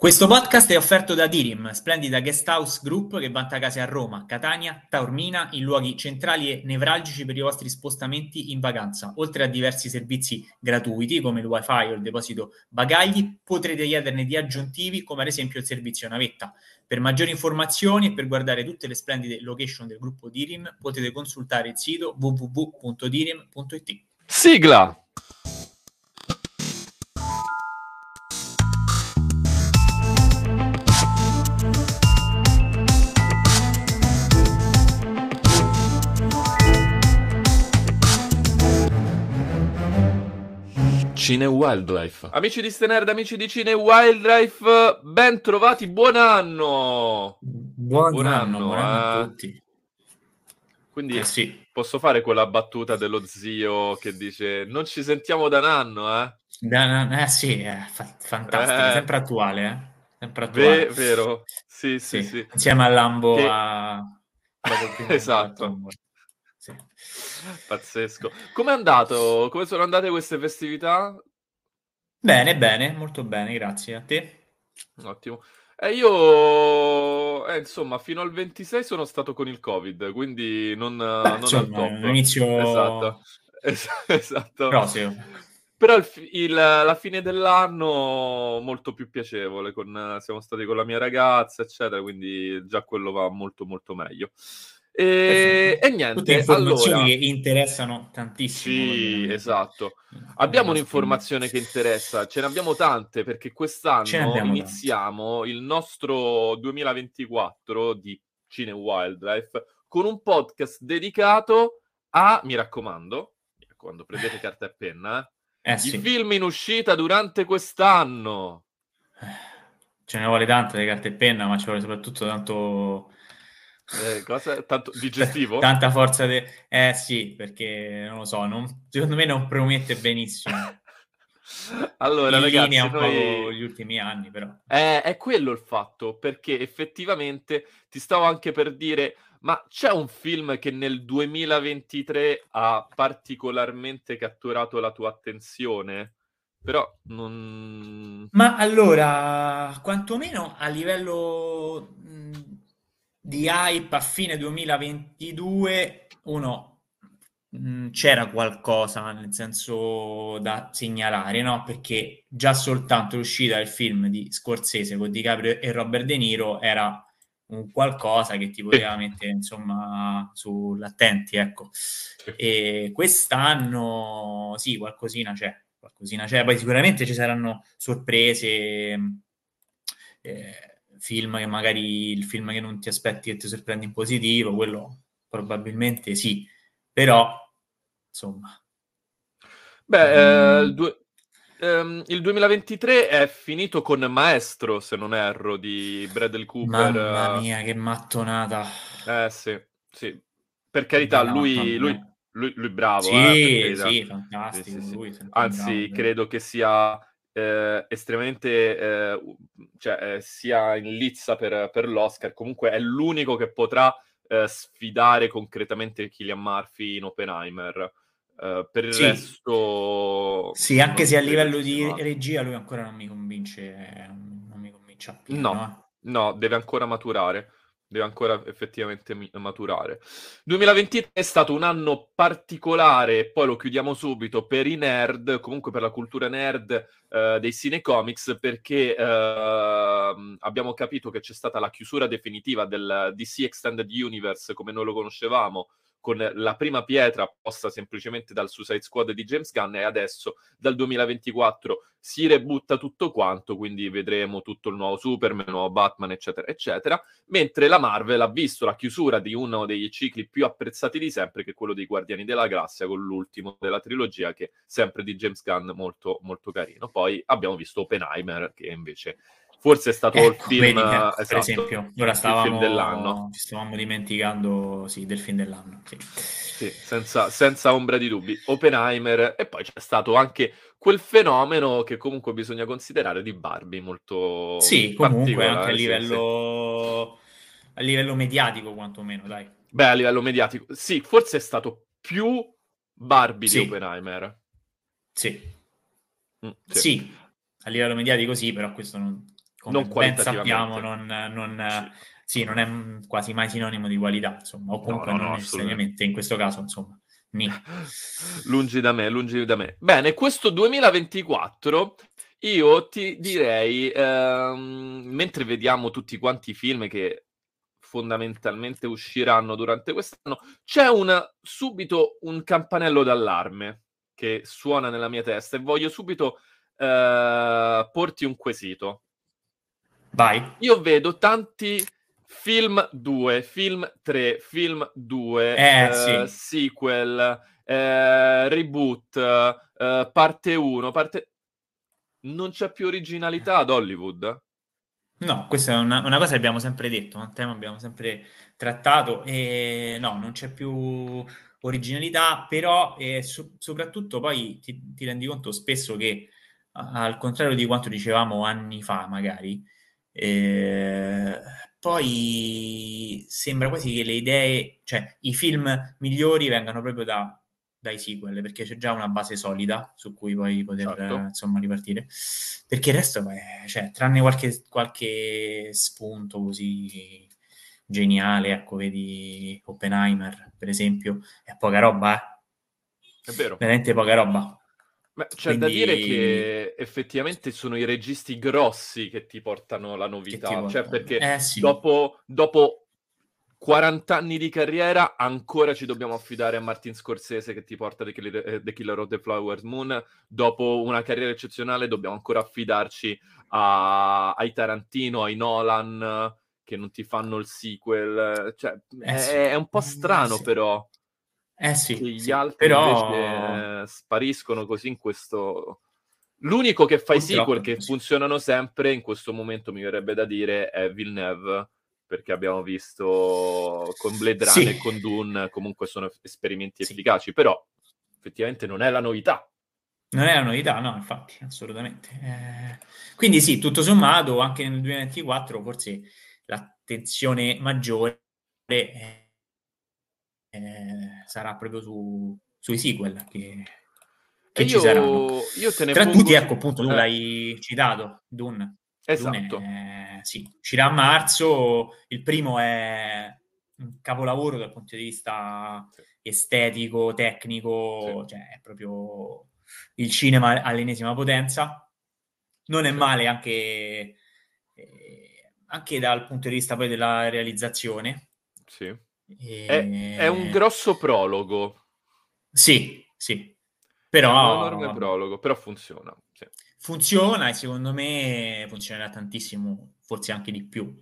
Questo podcast è offerto da Dirim, splendida guest house group che vanta case a Roma, Catania, Taormina, in luoghi centrali e nevralgici per i vostri spostamenti in vacanza. Oltre a diversi servizi gratuiti come il wifi o il deposito bagagli, potrete chiederne di aggiuntivi come ad esempio il servizio navetta. Per maggiori informazioni e per guardare tutte le splendide location del gruppo Dirim potete consultare il sito www.dirim.it. Sigla! Cine Wildlife. Amici di Stenerd, amici di Cine Wildlife, ben trovati, buon anno! Buon, buon anno, anno, buon anno a eh. tutti. Quindi eh sì. posso fare quella battuta dello zio che dice non ci sentiamo da un anno, eh? Da, eh sì, è fa- fantastico, eh. sempre attuale, eh? Sempre attuale. Ve- vero, sì, sì, sì, sì. Insieme a Lambo che... a... esatto. Sì. Pazzesco. Come è andato? Come sono andate queste festività? Bene, bene, molto bene, grazie. A te? Ottimo. E io, eh, insomma, fino al 26 sono stato con il Covid, quindi non, Beh, non insomma, al top. Inizio... Esatto. Es- esatto. Prosio. Però il, il, la fine dell'anno molto più piacevole, con, siamo stati con la mia ragazza, eccetera, quindi già quello va molto molto meglio. E, e, niente, Tutte informazioni allora, che interessano tantissimo. Sì, esatto. Abbiamo un'informazione che interessa, ce ne abbiamo tante perché quest'anno iniziamo tante. il nostro 2024 di Cine Wildlife con un podcast dedicato a, mi raccomando, mi raccomando prendete carta e penna, eh, eh sì. i film in uscita durante quest'anno. Ce ne vuole tante le carte e penna, ma ci vuole soprattutto tanto eh, cosa? Tanto digestivo? Tanta forza. De... Eh sì, perché non lo so, non... secondo me non promette benissimo. allora, In ragazzi, linea un noi... po' gli ultimi anni, però. È, è quello il fatto, perché effettivamente ti stavo anche per dire, ma c'è un film che nel 2023 ha particolarmente catturato la tua attenzione? Però non... Ma allora, quantomeno a livello di hype a fine 2022 uno mh, mm, c'era qualcosa nel senso da segnalare, no? Perché già soltanto l'uscita del film di Scorsese con DiCaprio e Robert De Niro era un qualcosa che ti poteva mettere insomma sull'attenti, ecco. E quest'anno sì, qualcosina c'è, qualcosina c'è, poi sicuramente ci saranno sorprese. Eh, film che magari il film che non ti aspetti che ti sorprendi in positivo, quello probabilmente sì, però insomma. Beh, eh, il, du- ehm, il 2023 è finito con Maestro, se non erro, di Bradley Cooper. Mamma mia, che mattonata. Eh sì, sì. Per carità, lui, lui, lui, lui, bravo. Sì, eh, sì, fantastico. Sì, sì, lui, Anzi, bravo, credo che sia eh, estremamente, eh, cioè, eh, sia in lizza per, per, l'Oscar, comunque è l'unico che potrà eh, sfidare concretamente Killian Murphy in Oppenheimer. Uh, per il sì. resto... Sì, anche se a livello di regia lui ancora non mi convince, non mi convince appieno. No, eh. no, deve ancora maturare deve ancora effettivamente maturare. 2023 è stato un anno particolare, poi lo chiudiamo subito, per i nerd, comunque per la cultura nerd eh, dei cinecomics, perché eh, abbiamo capito che c'è stata la chiusura definitiva del DC Extended Universe come noi lo conoscevamo, con la prima pietra posta semplicemente dal Suicide Squad di James Gunn e adesso dal 2024 si rebutta tutto quanto, quindi vedremo tutto il nuovo Superman, il nuovo Batman, eccetera, eccetera, mentre la Marvel ha visto la chiusura di uno dei cicli più apprezzati di sempre, che è quello dei Guardiani della Galassia, con l'ultimo della trilogia, che è sempre di James Gunn, molto, molto carino. Poi abbiamo visto Oppenheimer, che invece forse è stato ecco, il film vedi, esatto, per esempio ora stavamo, dell'anno ci stavamo dimenticando sì, del film dell'anno sì. Sì, senza, senza, ombra di dubbi Oppenheimer e poi c'è stato anche quel fenomeno che comunque bisogna considerare di Barbie molto sì comunque anche a livello a livello mediatico quantomeno dai beh a livello mediatico sì forse è stato più Barbie di Oppenheimer sì. Mm, sì. sì a livello mediatico sì però questo non come non ben sappiamo, non, non, sì. sì. non è quasi mai sinonimo di qualità, insomma, o comunque no, no, non no, necessariamente, in questo caso, insomma. lungi da me, lungi da me. Bene, questo 2024 io ti direi, ehm, mentre vediamo tutti quanti i film che fondamentalmente usciranno durante quest'anno, c'è un, subito un campanello d'allarme che suona nella mia testa e voglio subito eh, porti un quesito. Vai. Io vedo tanti film 2, film 3, film 2, eh, eh, sì. sequel, eh, reboot, eh, parte 1, parte non c'è più originalità ad Hollywood? No, questa è una, una cosa che abbiamo sempre detto, un tema abbiamo sempre trattato e no, non c'è più originalità, però eh, so, soprattutto poi ti, ti, rendi conto spesso che al contrario di quanto dicevamo anni fa magari, eh, poi sembra quasi che le idee, cioè i film migliori vengano proprio da dai sequel perché c'è già una base solida su cui poi poter certo. insomma ripartire perché il resto beh, cioè, tranne qualche, qualche spunto così geniale ecco vedi Oppenheimer per esempio è poca roba eh? è vero veramente poca roba Beh, c'è Quindi... da dire che effettivamente sono i registi grossi che ti portano la novità, cioè perché eh, sì. dopo, dopo 40 anni di carriera, ancora ci dobbiamo affidare a Martin Scorsese che ti porta The Killer, eh, the Killer of the Flower Moon. Dopo una carriera eccezionale, dobbiamo ancora affidarci a, ai Tarantino, ai Nolan che non ti fanno il sequel. Cioè, eh è, sì. è, un po' strano, eh sì. però. Eh sì, gli sì, altri però... invece spariscono così in questo. L'unico che fa i sequel che funzionano sempre in questo momento, mi verrebbe da dire, è Villeneuve perché abbiamo visto con Blade Runner sì. e con Dune comunque sono esperimenti sì. efficaci, però effettivamente non è la novità. Non è la novità, no, infatti, assolutamente. Eh, quindi sì, tutto sommato, anche nel 2024 forse l'attenzione maggiore eh, eh, sarà proprio su, sui sequel che, che io, ci saranno. Io te ne Tra tutti, ecco, appunto, tu eh. l'hai citato, Dune. Esatto. Dune, sì, uscirà a marzo. Il primo è un capolavoro dal punto di vista estetico, tecnico, sì. cioè è proprio il cinema all'ennesima potenza. Non è sì. male anche, eh, anche, dal punto di vista poi della realizzazione. Sì. E... È, è, un grosso prologo. Sì, sì. Però... È un enorme prologo, però funziona. Sì funziona e secondo me funzionerà tantissimo, forse anche di più,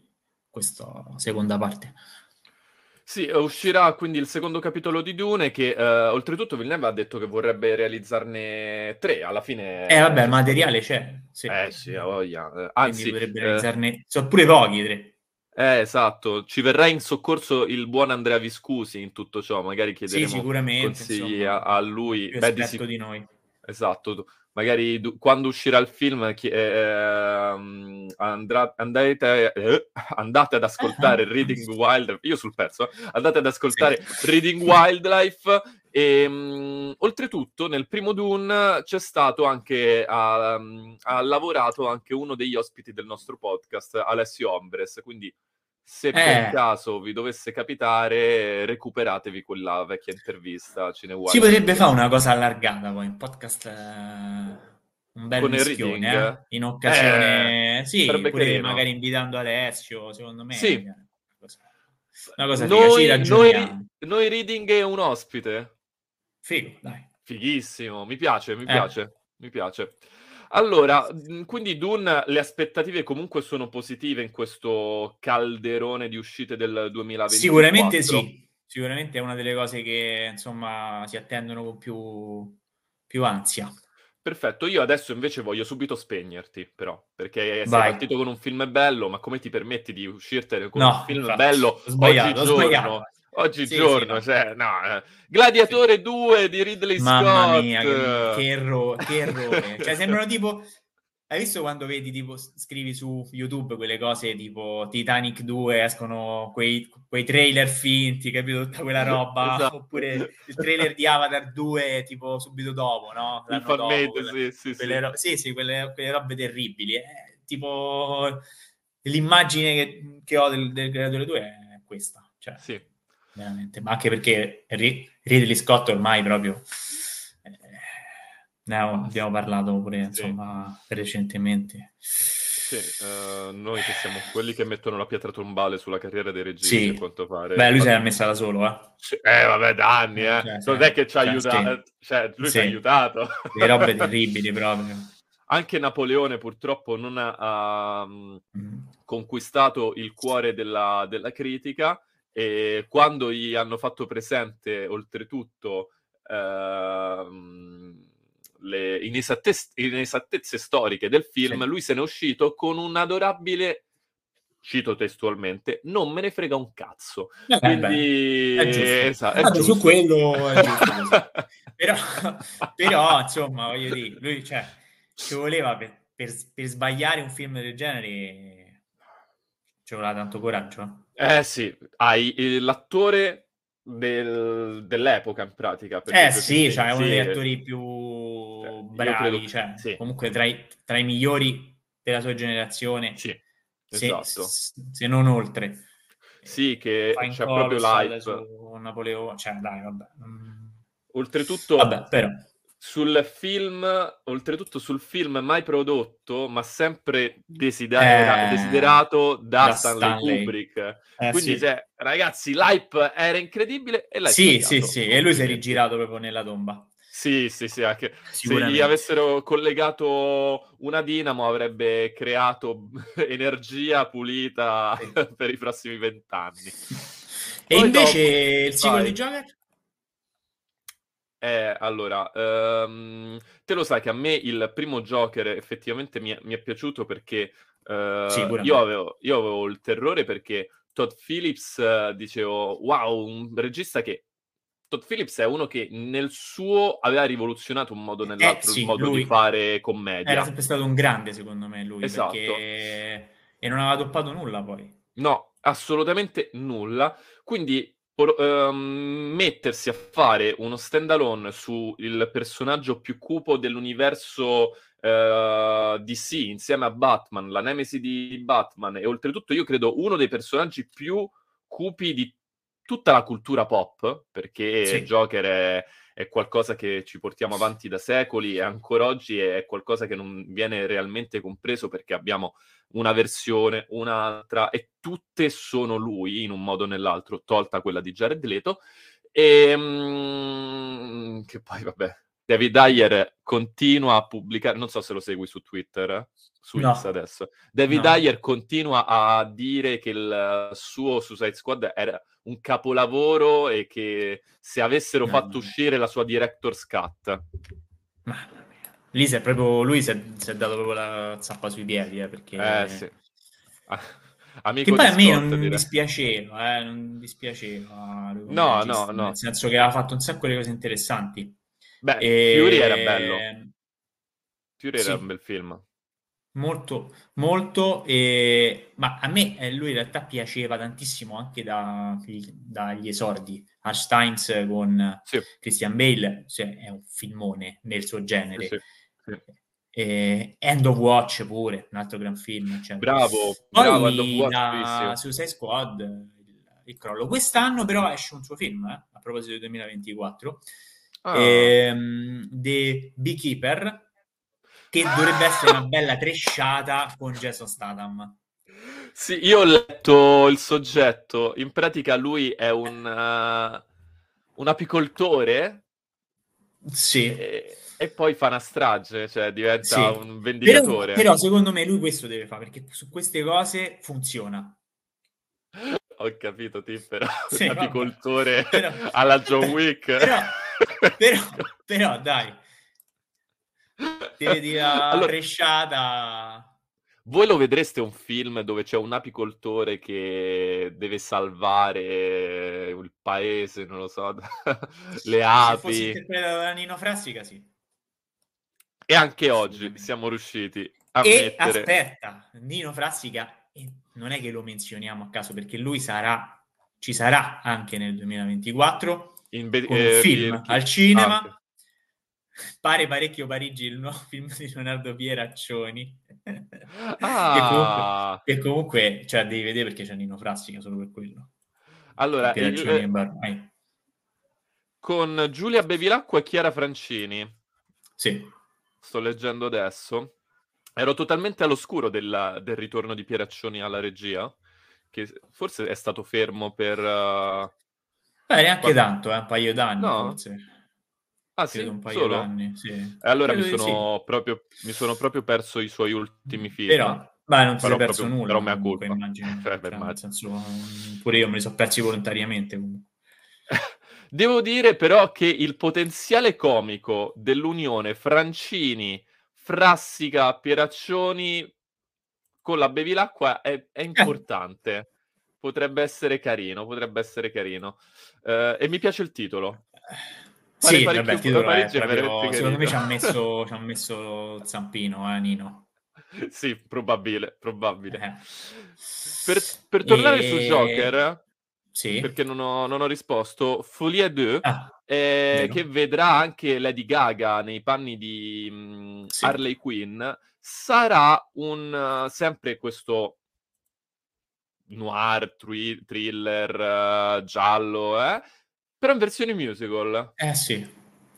questa seconda parte. Sì, eh, uscirà quindi il secondo capitolo di Dune che eh, oltretutto Villeneuve ha detto che vorrebbe realizzarne tre, alla fine... Eh vabbè, il materiale c'è. Sì. Eh sì, voglia. Eh, anzi, quindi vorrebbe realizzarne... Eh... Sono pure pochi tre. Eh, esatto, ci verrà in soccorso il buon Andrea Viscusi in tutto ciò, magari chiederemo sì, consigli insomma, a, a lui. Beh, di, sic- di noi. Esatto, magari du- quando uscirà il film chi- eh, ehm, andrà- andate, eh, andate, ad ascoltare Reading Wild io sul pezzo, eh, andate ad ascoltare sì. Reading Wildlife. E mh, oltretutto nel primo Dune c'è stato anche, ha, ha lavorato anche uno degli ospiti del nostro podcast, Alessio Ombres, quindi se per eh. caso vi dovesse capitare, recuperatevi quella vecchia intervista. Cinewild. Si potrebbe fare una cosa allargata poi, un podcast, eh, un bel mischione, eh? in occasione, eh, sì, pure magari invitando Alessio, secondo me. Sì. Una cosa noi, noi, noi reading è un ospite. Figo, dai. Fighissimo, mi piace, mi eh. piace, mi piace. Allora, mhmm, quindi Dune, le aspettative comunque sono positive in questo calderone di uscite del 2024? Sicuramente sì, sicuramente è una delle cose che insomma si attendono con più, più ansia. Perfetto, io adesso invece voglio subito spegnerti, però, perché sei Vai. partito con un film bello, ma come ti permetti di uscirtene con no, un film infatti, bello oggigiorno? Oggigiorno, sì, sì, cioè, no. Eh. Gladiatore sì. 2 di Ridley Mamma Scott. Mia, che, che, erro- che errore. cioè, sembrano tipo... Hai visto quando vedi, tipo, scrivi su YouTube quelle cose tipo Titanic 2, escono quei, quei trailer finti, capito? Tutta quella roba. esatto. Oppure il trailer di Avatar 2, tipo subito dopo, no? L'anno il dopo, quella, sì, sì, quelle, ro- sì, sì, quelle, quelle robe terribili. Eh tipo l'immagine che, che ho del, del Gladiatore 2 è questa. Cioè, sì. Veramente. Ma anche perché Ridley Scott ormai proprio... Eh, ne abbiamo parlato pure, insomma, sì. recentemente. Sì, uh, noi che siamo quelli che mettono la pietra tombale sulla carriera dei registi, sì. a quanto pare. Beh, lui si è messa da solo, eh. Eh, vabbè, da anni, eh. Cioè, non è che ci ha cioè, aiutato, sì. cioè, lui ci ha aiutato. Le robe terribili proprio. Anche Napoleone purtroppo non ha, ha mm. conquistato il cuore della, della, critica e quando gli hanno fatto presente, oltretutto, ehm, le inesattezze, inesattezze storiche del film, sì. lui se n'è uscito con un adorabile cito testualmente, non me ne frega un cazzo. Eh, Quindi, beh, è giusto. Esa, è giusto. su quello è giusto. però, però, insomma, voglio dire, lui cioè, ci voleva per, per, per, sbagliare un film del genere, ci voleva tanto coraggio. Eh sì, hai l'attore del, dell'epoca in pratica. Eh sì, cioè, è uno degli attori più cioè, bravi, credo... cioè, sì. comunque tra i, tra i, migliori della sua generazione. Sì, esatto. Se, se non oltre. Sì, che c'è proprio l'hype. Napoleone, cioè dai, vabbè. Oltretutto, vabbè, però sul film, oltretutto sul film mai prodotto, ma sempre desidera- eh, desiderato da, da Stanley, Stanley, Kubrick. Eh, Quindi, sì. cioè, ragazzi, l'hype era incredibile e l'hai Sì, sì, sì, e lui si è rigirato proprio nella tomba. Sì, sì, sì, anche se gli avessero collegato una dinamo avrebbe creato energia pulita sì. per i prossimi vent'anni. E Poi invece dopo, il singolo di Joker? Eh, allora, um, te lo sai che a me il primo Joker effettivamente mi è, mi è piaciuto perché sì, io, avevo, io, avevo, il terrore perché Todd Phillips uh, dicevo, wow, un regista che... Todd Phillips è uno che nel suo aveva rivoluzionato un modo o nell'altro eh, sì, il modo di fare commedia. Era sempre stato un grande secondo me lui, esatto. perché... E non aveva doppato nulla poi. No, assolutamente nulla. Quindi um, mettersi a fare uno standalone sul personaggio più cupo dell'universo uh, DC insieme a Batman, la nemesi di Batman e oltretutto io credo uno dei personaggi più cupi di tutta la cultura pop, perché sì. Joker è, è, qualcosa che ci portiamo avanti da secoli e ancora oggi è qualcosa che non viene realmente compreso perché abbiamo una versione, un'altra, e tutte sono lui in un modo o nell'altro, tolta quella di Jared Leto. E um, che poi, vabbè, David Dyer continua a pubblicare, non so se lo segui su Twitter, su no. X adesso. David no. Dyer continua a dire che il suo Suicide Squad era un capolavoro e che se avessero no, fatto uscire la sua director's cut. Ma Lì si è proprio, lui si è, si è dato proprio la zappa sui piedi, eh, perché... Eh, sì. Amico che poi a me non direi. dispiaceva, eh, non dispiaceva. No, no, no. Nel senso che aveva fatto un sacco di cose interessanti. Beh, e... Fury era bello. Fury sì. era un bel film. Molto, molto, eh, ma a me eh, lui in realtà piaceva tantissimo anche da, dagli esordi. Ash Times con sì. Christian Bale cioè, è un filmone nel suo genere. Sì, e End of Watch pure, un altro gran film. Eccetera. Bravo, Poi bravo, End of Watch, da Suicide Squad, il, il, crollo. Quest'anno però esce un suo film, eh, a proposito del 2024, ah. ehm, The Beekeeper, che dovrebbe essere una bella tresciata con Jason Statham. Sì, io ho letto il soggetto. In pratica lui è un, uh, un apicoltore. Sì. E, e poi fa una strage, cioè diventa sì. un vendicatore. Però, però, secondo me lui questo deve fare, perché su queste cose funziona. Ho capito, ti però sì, apicoltore però, alla John Wick. Però, però, però dai, dire la allora, resciata voi lo vedreste un film dove c'è un apicoltore che deve salvare il paese, non lo so, le api. Se fosse da Nino Frassica, sì. E anche oggi siamo riusciti a e mettere... aspetta, Nino Frassica, non è che lo menzioniamo a caso, perché lui sarà, ci sarà anche nel 2024 in be- eh, film al cinema. Ah, pare parecchio Parigi il nuovo film di Leonardo Pieraccioni. Ah. che comunque, che comunque cioè, devi vedere perché c'è Nino Frassica solo per quello. Allora, Pieraccioni il- e Bar- con Giulia Bevilacqua e Chiara Francini, Sì. sto leggendo adesso, ero totalmente all'oscuro della- del ritorno di Pieraccioni alla regia, che forse è stato fermo per... uh, Beh, neanche Quando- tanto, eh, un paio d'anni No? forse. Ah sì, un paio solo? d'anni, sì. E allora mi sono, proprio, mi sono proprio perso i suoi ultimi sì. film. Però, beh, non Però sei perso proprio- nulla. però mea comunque, colpa. immagino. Eh, Cioè, beh, nel senso, mm, pure io me li sono persi volontariamente. comunque. Devo dire però che il potenziale comico dell'unione Francini, Frassica, Pieraccioni con la Bevilacqua è, Eh. è importante. Potrebbe essere carino, potrebbe essere carino. Eh, e mi piace il titolo. Sì, vabbè, il titolo è proprio- secondo me ci ha messo, ci ha messo Zampino, eh, Nino. Sì, probabile, probabile. Eh. Per, per tornare su E- Joker, Sì. perché non ho, non ho risposto, Folie 2, Ah, eh, che vedrà anche Lady Gaga nei panni di mh, Sì. Harley Quinn, sarà un uh, sempre questo noir, thriller, thriller uh, giallo, eh? Però in versione musical. eh sì,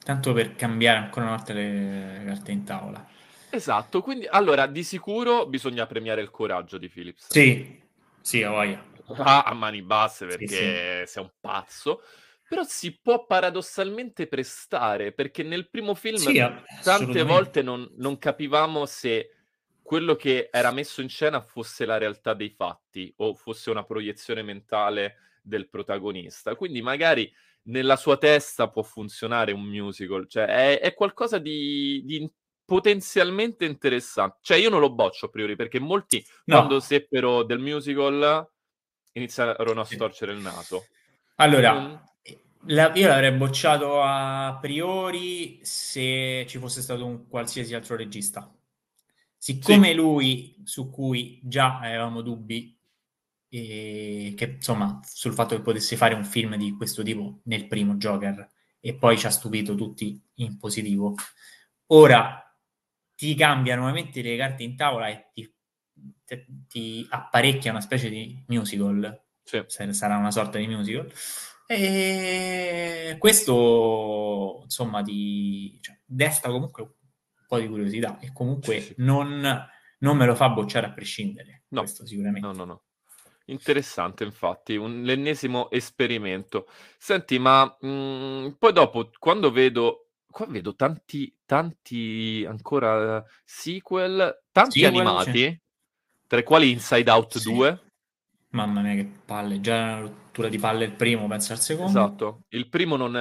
tanto per cambiare ancora una volta le carte in tavola. Esatto, quindi allora di sicuro bisogna premiare il coraggio di Phillips. Sì, sì, a voglia. Ah, a mani basse Sì, perché sei un pazzo. Però si può paradossalmente prestare perché nel primo film Sì, tante volte non, non capivamo se quello che era messo in scena fosse la realtà dei fatti o fosse una proiezione mentale del protagonista. Quindi magari nella sua testa può funzionare un musical, cioè è, è qualcosa di, di potenzialmente interessante. Cioè io non lo boccio a priori perché molti No. quando seppero del musical iniziarono a Sì. storcere il naso. Allora, Non- la- io l'avrei bocciato a priori se ci fosse stato un qualsiasi altro regista. Siccome lui, su cui già avevamo dubbi, e che insomma, sul fatto che potesse fare un film di questo tipo nel primo Joker, e poi ci ha stupito tutti in positivo, ora ti cambia nuovamente le carte in tavola e ti, te- ti apparecchia una specie di musical Sì. sarà una sorta di musical. E questo, insomma, ti cioè, desta comunque un po' di curiosità e comunque Sì, sì. non, non me lo fa bocciare a prescindere. No. Questo sicuramente. No, no, no. Interessante, infatti, un, l'ennesimo esperimento. Senti, ma mh, poi dopo, quando vedo, qua vedo tanti, tanti ancora sequel, tanti Sequel, animati, tra i quali Inside Out Sì. 2. Mamma mia, che palle! Già una rottura di palle il primo, penso al secondo. Esatto. Il primo non è,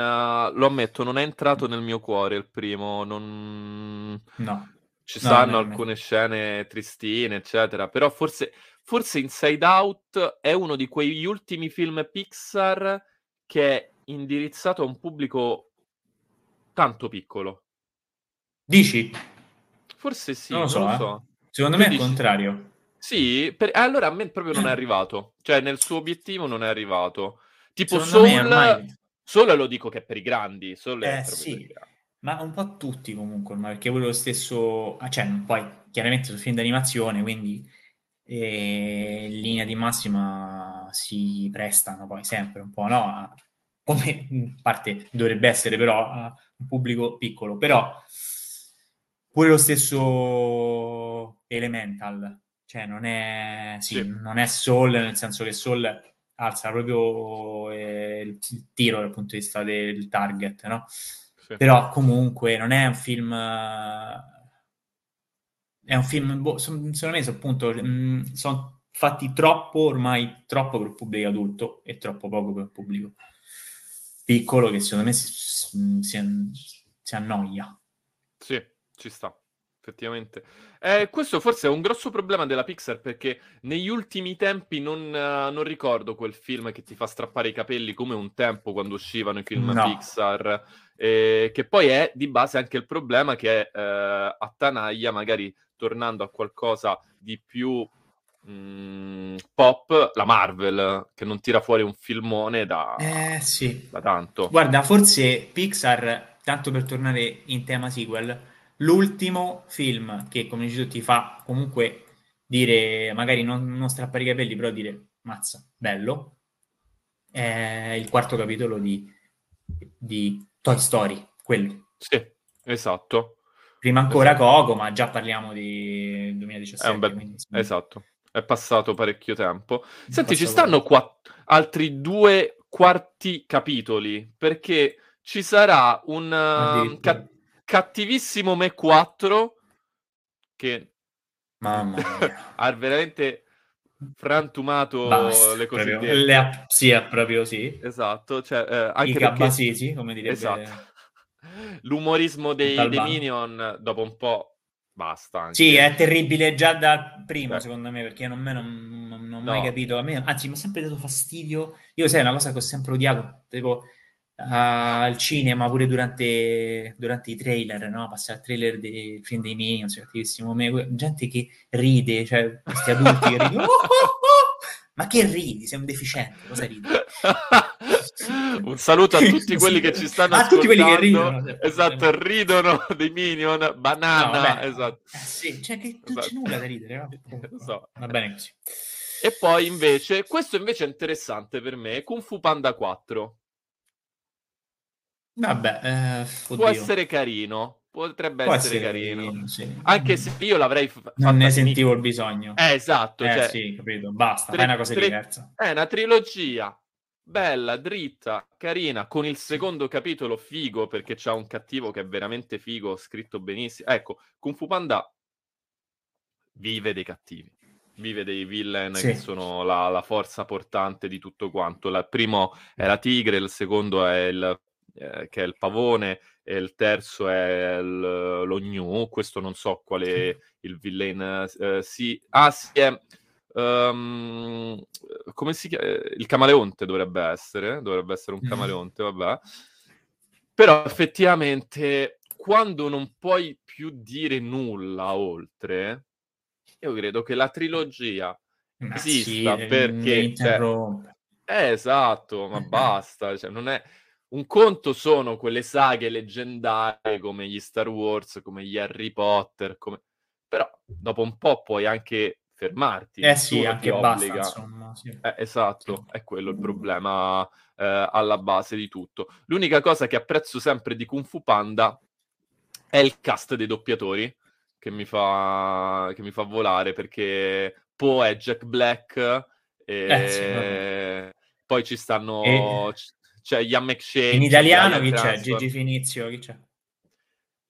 lo ammetto, non è entrato nel mio cuore, il primo, non... No. Ci No, stanno no, no. alcune scene tristine, eccetera, però forse, forse Inside Out è uno di quegli ultimi film Pixar che è indirizzato a un pubblico tanto piccolo. Dici? Forse sì, non lo so, non lo eh. so. Secondo Tu me è il contrario. Sì, per- eh, allora a me proprio non è arrivato. Cioè, nel suo obiettivo non è arrivato. Tipo Secondo Soul, ormai... Soul lo dico che è per i grandi, Soul è Eh, proprio sì. per i grandi. Ma un po' tutti comunque, ormai, perché quello lo stesso, ah, cioè poi chiaramente sono film d'animazione, quindi eh, in linea di massima si prestano poi sempre un po', no? A- come in parte dovrebbe essere però un pubblico piccolo, però pure lo stesso Elemental, cioè non è, sì, Sì. non è Soul, nel senso che Soul alza proprio eh, il il tiro dal punto di vista del target, no? Sì. però comunque non è un film eh, è un film boh, secondo me sono appunto mh, sono fatti troppo ormai troppo per il pubblico adulto e troppo poco per il pubblico piccolo che secondo me si, si- si annoia. Sì, ci sta, effettivamente. Eh, questo forse è un grosso problema della Pixar perché negli ultimi tempi non, eh, non ricordo quel film che ti fa strappare i capelli come un tempo quando uscivano i film No. Pixar, eh, che poi è di base anche il problema che eh, attanaglia, magari tornando a qualcosa di più mm, pop, la Marvel, che non tira fuori un filmone da, eh sì da tanto. guarda forse Pixar tanto per tornare in tema sequel, l'ultimo film che, come dici tu, ti fa comunque dire, magari non, non strappare i capelli, però dire, mazza, bello, è il quarto capitolo di, di Toy Story, quello. Sì, esatto. Prima ancora esatto. Coco, ma già parliamo di 2017. È bel... quindi... Esatto, è passato parecchio tempo. Senti, ci stanno quatt... altri due quarti capitoli, perché ci sarà un uh, ca- cattivissimo Me 4 che Mamma mia. ha veramente frantumato Basta, le cosiddette. Le, sì, è proprio sì. Esatto, cioè, eh, anche I cabasisi, come direbbe... Esatto. L'umorismo dei, dei Minion, dopo un po', basta. Anche. Sì, è terribile già dal primo, Beh. secondo me, perché non, me non, non, non ho no. mai capito. A me, anzi, mi ha sempre dato fastidio. Io, sai, è una cosa che ho sempre odiato, tipo al cinema, pure durante, durante i trailer, no? Passa il trailer del film dei Minions, cattivissimo me, gente che ride, cioè questi adulti che ridono. Oh, oh, oh! Ma che ridi? Sei un deficiente, cosa ridi? un saluto a tutti quelli che ci stanno a tutti quelli che ridono. Esatto, ridono dei Minion, banana, no, esatto. Eh, sì, cioè che non esatto. c'è nulla da ridere, no? so. Va bene così. E poi invece, questo invece è interessante per me, Kung Fu Panda 4. Vabbè, eh, può essere carino. Potrebbe può essere, essere carino. carino sì. Anche se io l'avrei fatto. Non ne sentivo il bisogno. Eh, esatto. Eh, cioè, sì, capito. Basta, tre, fai una cosa tre, diversa. È una trilogia bella, dritta, carina, con il secondo capitolo figo perché c'ha un cattivo che è veramente figo, scritto benissimo. Ecco, Kung Fu Panda vive dei cattivi vive dei villain sì. che sono la, la, forza portante di tutto quanto. il primo è la tigre, il secondo è il eh, che è il pavone, e il terzo è il, lo gnu, questo non so quale il villain eh, si... Ah, sì, è... Um, come si chiama? Il camaleonte dovrebbe essere, dovrebbe essere un camaleonte, vabbè. Però effettivamente quando non puoi più dire nulla oltre, io credo che la trilogia ma esista sì, perché... Cioè, eh, esatto, ma basta, cioè, non è un conto sono quelle saghe leggendarie come gli Star Wars, come gli Harry Potter, come... però dopo un po' puoi anche fermarti. Eh sì, anche basta, insomma. Sì. Eh, esatto, è quello il problema eh, alla base di tutto. L'unica cosa che apprezzo sempre di Kung Fu Panda è il cast dei doppiatori che mi fa, che mi fa volare perché Poe è Jack Black e eh, sì, poi ci stanno... E c'è Ian McShane. In italiano chi c'è? Gigi Finizio, chi c'è?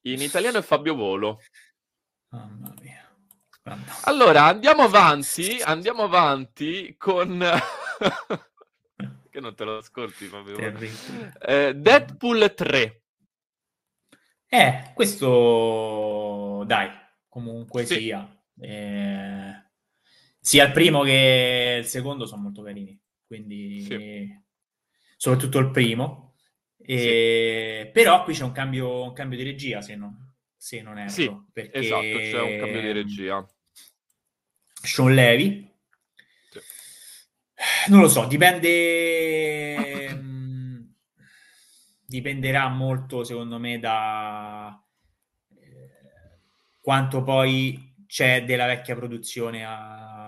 In italiano è Fabio Volo. Mamma mia. Allora, andiamo avanti, andiamo avanti con... che non te lo ascolti, Fabio eh, Deadpool 3. Eh, questo... Dai, comunque sì. sia. Eh... Sia il primo che il secondo sono molto carini, quindi... Sì soprattutto il primo. E... Sì. Però qui c'è un cambio, un cambio di regia, se, no, se non erro. Sì, perché... esatto, c'è un cambio di regia. Sean Levy. Sì. Non lo so, dipende... Dipenderà molto, secondo me, da eh, quanto poi c'è della vecchia produzione a...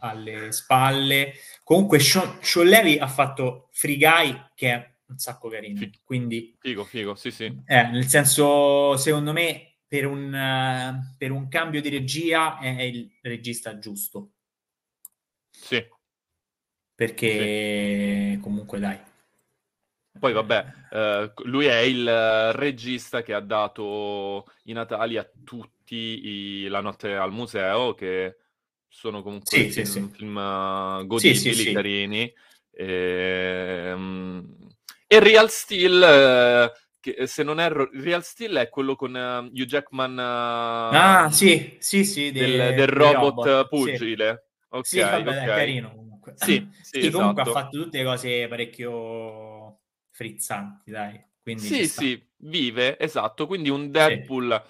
alle spalle Comunque Sean, Sean Levy ha fatto Free Guy, che è un sacco carino. Quindi, figo, figo, sì, sì. Eh, nel senso, secondo me, per un, uh, per un cambio di regia è il regista giusto. Sì. Perché sì. comunque dai. Poi vabbè, eh, lui è il regista che ha dato i Natali a tutti i, la notte al museo, che sono comunque sì, film, sì, film uh, godibili, sì, carini. E, um, e Real Steel, uh, che se non erro, Real Steel è quello con uh, Hugh Jackman. ah, sì, sì, sì. Del, del, del robot, robot, pugile. Ok, sì, vabbè, okay. è carino comunque. Sì, sì, esatto. comunque ha esatto. fatto tutte cose parecchio frizzanti, dai. Quindi sì, sì, vive, esatto. Quindi un Deadpool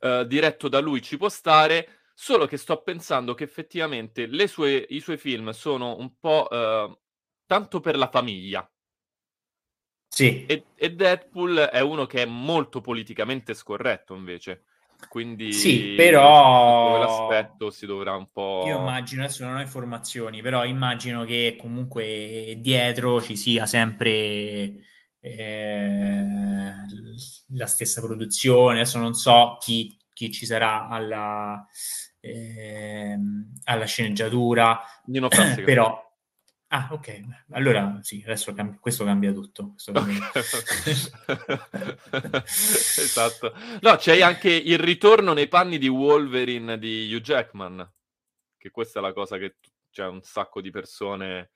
uh, diretto da lui ci può stare. Solo che sto pensando che effettivamente sue, i suoi film sono un po' eh, tanto per la famiglia. Sì. E, e Deadpool è uno che è molto politicamente scorretto, invece. Quindi sì, però l'aspetto si dovrà un po'. Io immagino, adesso non ho informazioni, però immagino che comunque dietro ci sia sempre eh, la stessa produzione. Adesso non so chi, chi ci sarà alla, eh, alla sceneggiatura, però Ah, ok. Allora sì, adesso cam- questo cambia tutto. Questo cambia... esatto. No, c'è anche il ritorno nei panni di Wolverine di Hugh Jackman, che questa è la cosa che c'è un sacco di persone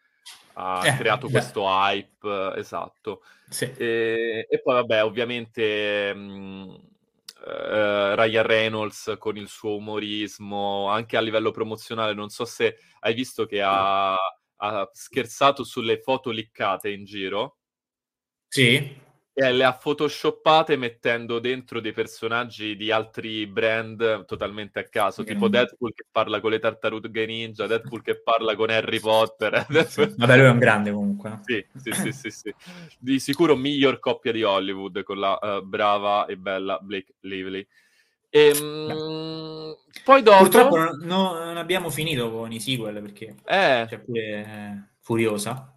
ha eh, creato già. questo hype, esatto. Sì. E, e, poi vabbè, ovviamente mh, uh, Ryan Reynolds con il suo umorismo, anche a livello promozionale, non so se hai visto che ha ha scherzato sulle foto liccate in giro. Sì. E le ha photoshoppate mettendo dentro dei personaggi di altri brand totalmente a caso, tipo Deadpool che parla con le tartarughe ninja, Deadpool che parla con Harry Potter. Vabbè, lui è un grande comunque. Sì, sì, sì, sì, sì. Di sicuro miglior coppia di Hollywood con la uh, brava e bella Blake Lively. E, ehm, poi dopo... Purtroppo non, non, abbiamo finito con i sequel perché eh. c'è pure eh, Furiosa.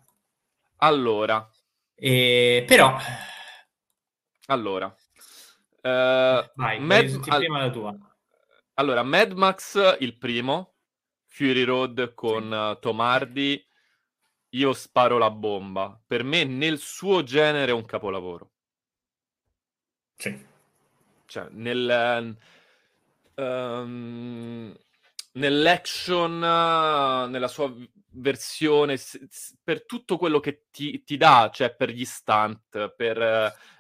Allora. E, però... Allora. Uh, Vai, Mad... Al... Allora, Mad Max il primo, Fury Road con uh, Tom Hardy, io sparo la bomba. Per me nel suo genere è un capolavoro. Sì cioè, nel, um, nell'action, nella sua versione, per tutto quello che ti, ti dà, cioè per gli stunt, per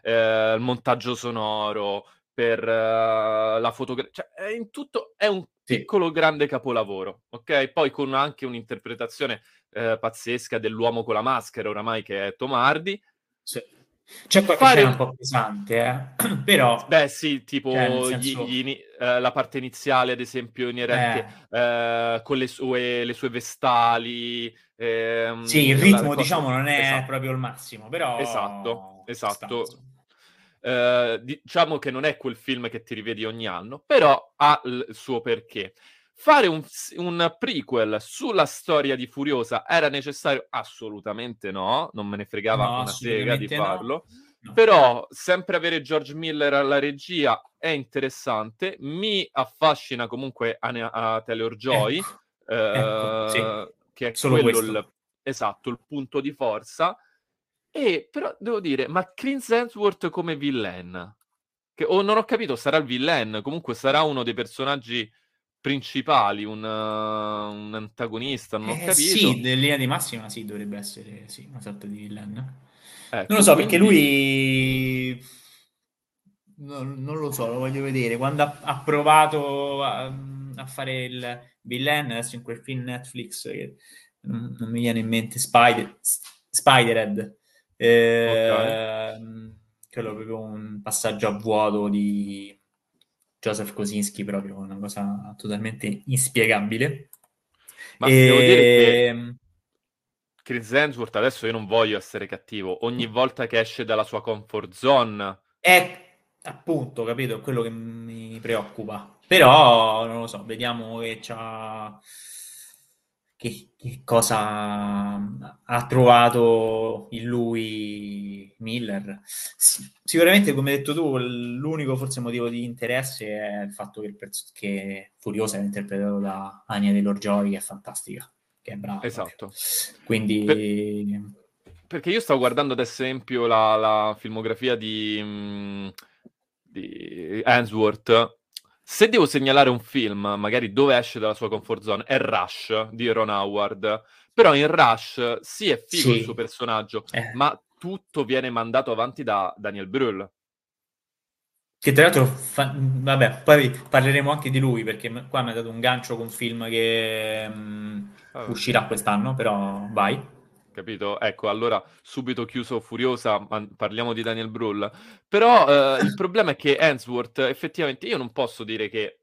eh, il montaggio sonoro, per uh, la fotografia, cioè, in tutto è un piccolo grande capolavoro, ok? Poi con anche un'interpretazione eh, pazzesca dell'uomo con la maschera, oramai che è Tomardi. Sì. C'è qualche fare... un po' pesante, eh? però... Beh sì, tipo cioè, senso... gli, gli, uh, la parte iniziale, ad esempio, inerente eh. uh, con le sue, le sue vestali. Ehm, sì, il ritmo, cosa... diciamo, non è esatto. proprio il massimo, però... Esatto, esatto. Uh, diciamo che non è quel film che ti rivedi ogni anno, però ha il suo perché. Fare un, un, prequel sulla storia di Furiosa era necessario? Assolutamente no, non me ne fregava no, una sega di farlo. No. Però sempre avere George Miller alla regia è interessante, mi affascina comunque a, a Taylor Joy, ecco. Eh, ecco, sì. che è Solo quello il, esatto, il punto di forza. E però devo dire, ma Chris Hemsworth come villain? Che, o non ho capito, sarà il villain, comunque sarà uno dei personaggi principali, un, uh, un antagonista, non ho eh, capito. Sì, in linea di massima sì, dovrebbe essere sì, una sorta di villain. Ecco, non lo so, quindi... perché lui... Non, non, lo so, lo voglio vedere. Quando ha, ha provato a, a, fare il villain, adesso in quel film Netflix, che non, non mi viene in mente, Spider, Spiderhead, eh, okay. quello proprio un passaggio a vuoto di Joseph Kosinski proprio una cosa totalmente inspiegabile. Ma e... devo dire che ehm, Chris Hemsworth, adesso io non voglio essere cattivo, ogni volta che esce dalla sua comfort zone... È appunto, capito, quello che mi preoccupa. Però, non lo so, vediamo che c'ha che, che, cosa ha trovato in lui Miller. sicuramente, come hai detto tu, l'unico forse motivo di interesse è il fatto che, il pers- che Furiosa è interpretato da Anya Taylor-Joy, che è fantastica, che è brava. Esatto. Quindi... Per... Perché io stavo guardando ad esempio la, la filmografia di, mm, di Answorth se devo segnalare un film, magari dove esce dalla sua comfort zone, è Rush di Ron Howard. Però in Rush sì è figo sì. il suo personaggio, eh. ma tutto viene mandato avanti da Daniel Brühl. Che tra l'altro, fa... vabbè, poi parleremo anche di lui perché qua mi ha dato un gancio con un film che um, ah. uscirà quest'anno, però vai capito? Ecco, allora subito chiuso furiosa, parliamo di Daniel Brühl. Però eh, il problema è che Hemsworth, effettivamente, io non posso dire che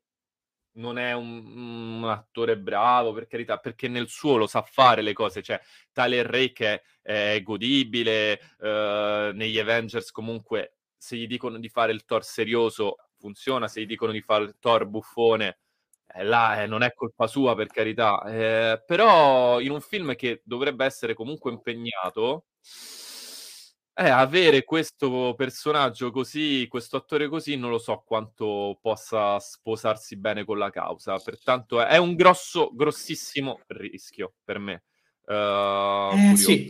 non è un, un, attore bravo, per carità, perché nel suo lo sa fare le cose. Cioè, Tyler Rake è, è godibile, uh, negli Avengers comunque, se gli dicono di fare il Thor serioso, funziona, se gli dicono di fare il Thor buffone, eh, là eh, non è colpa sua, per carità. Eh, però in un film che dovrebbe essere comunque impegnato eh, avere questo personaggio così, questo attore così, non lo so quanto possa sposarsi bene con la causa. Pertanto è un grosso, grossissimo rischio per me. Uh, eh, sì.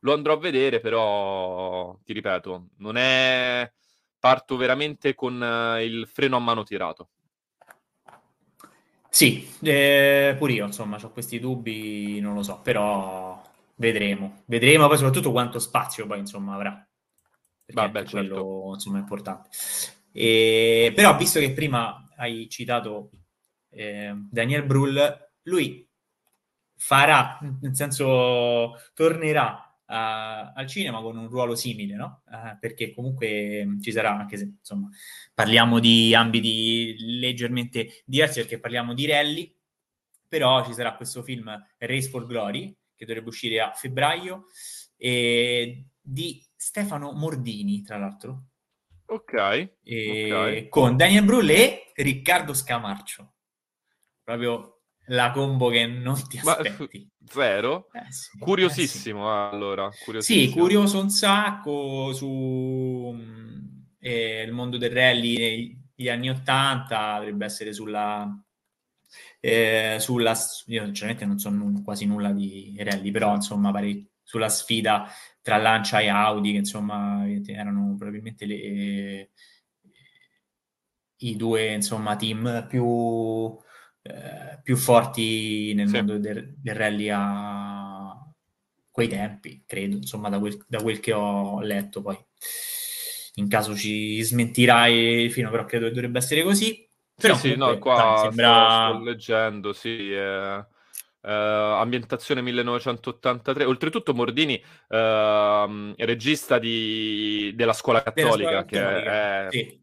Lo andrò a vedere, però ti ripeto, non è. Parto veramente con il freno a mano tirato. Sì, eh, pure io, insomma, ho questi dubbi, non lo so, però Vedremo, vedremo poi soprattutto quanto spazio poi insomma avrà. Perché Vabbè, quello certo. insomma è importante. E, però visto che prima hai citato eh, Daniel Brühl, lui farà, nel senso tornerà al cinema con un ruolo simile, no? Uh, perché comunque ci sarà, anche se insomma parliamo di ambiti leggermente diversi perché parliamo di rally, però ci sarà questo film Race for Glory che dovrebbe uscire a febbraio, e di Stefano Mordini, tra l'altro. Ok. okay. Con Daniel Brulé e Riccardo Scamarcio. Proprio la combo che non ti aspetti. Ma, zero? Eh sì, curiosissimo, eh sì. allora. Curiosissimo. Sì, curioso un sacco su eh, il mondo del rally negli anni Ottanta, dovrebbe essere sulla eh, sulla, io sinceramente non so n- quasi nulla di rally, però insomma pare, sulla sfida tra Lancia e Audi, che insomma erano probabilmente le, i due insomma, team più, eh, più forti nel sì. mondo del, del, rally a quei tempi, credo, insomma, da quel, da quel che ho letto poi. In caso ci smentirai, fino però credo che dovrebbe essere così. Però sì, sì, no, qua sembra... sto, sto leggendo, sì, eh, eh, ambientazione 1983. Oltretutto Mordini, eh, regista di, della Scuola Cattolica, che è sì.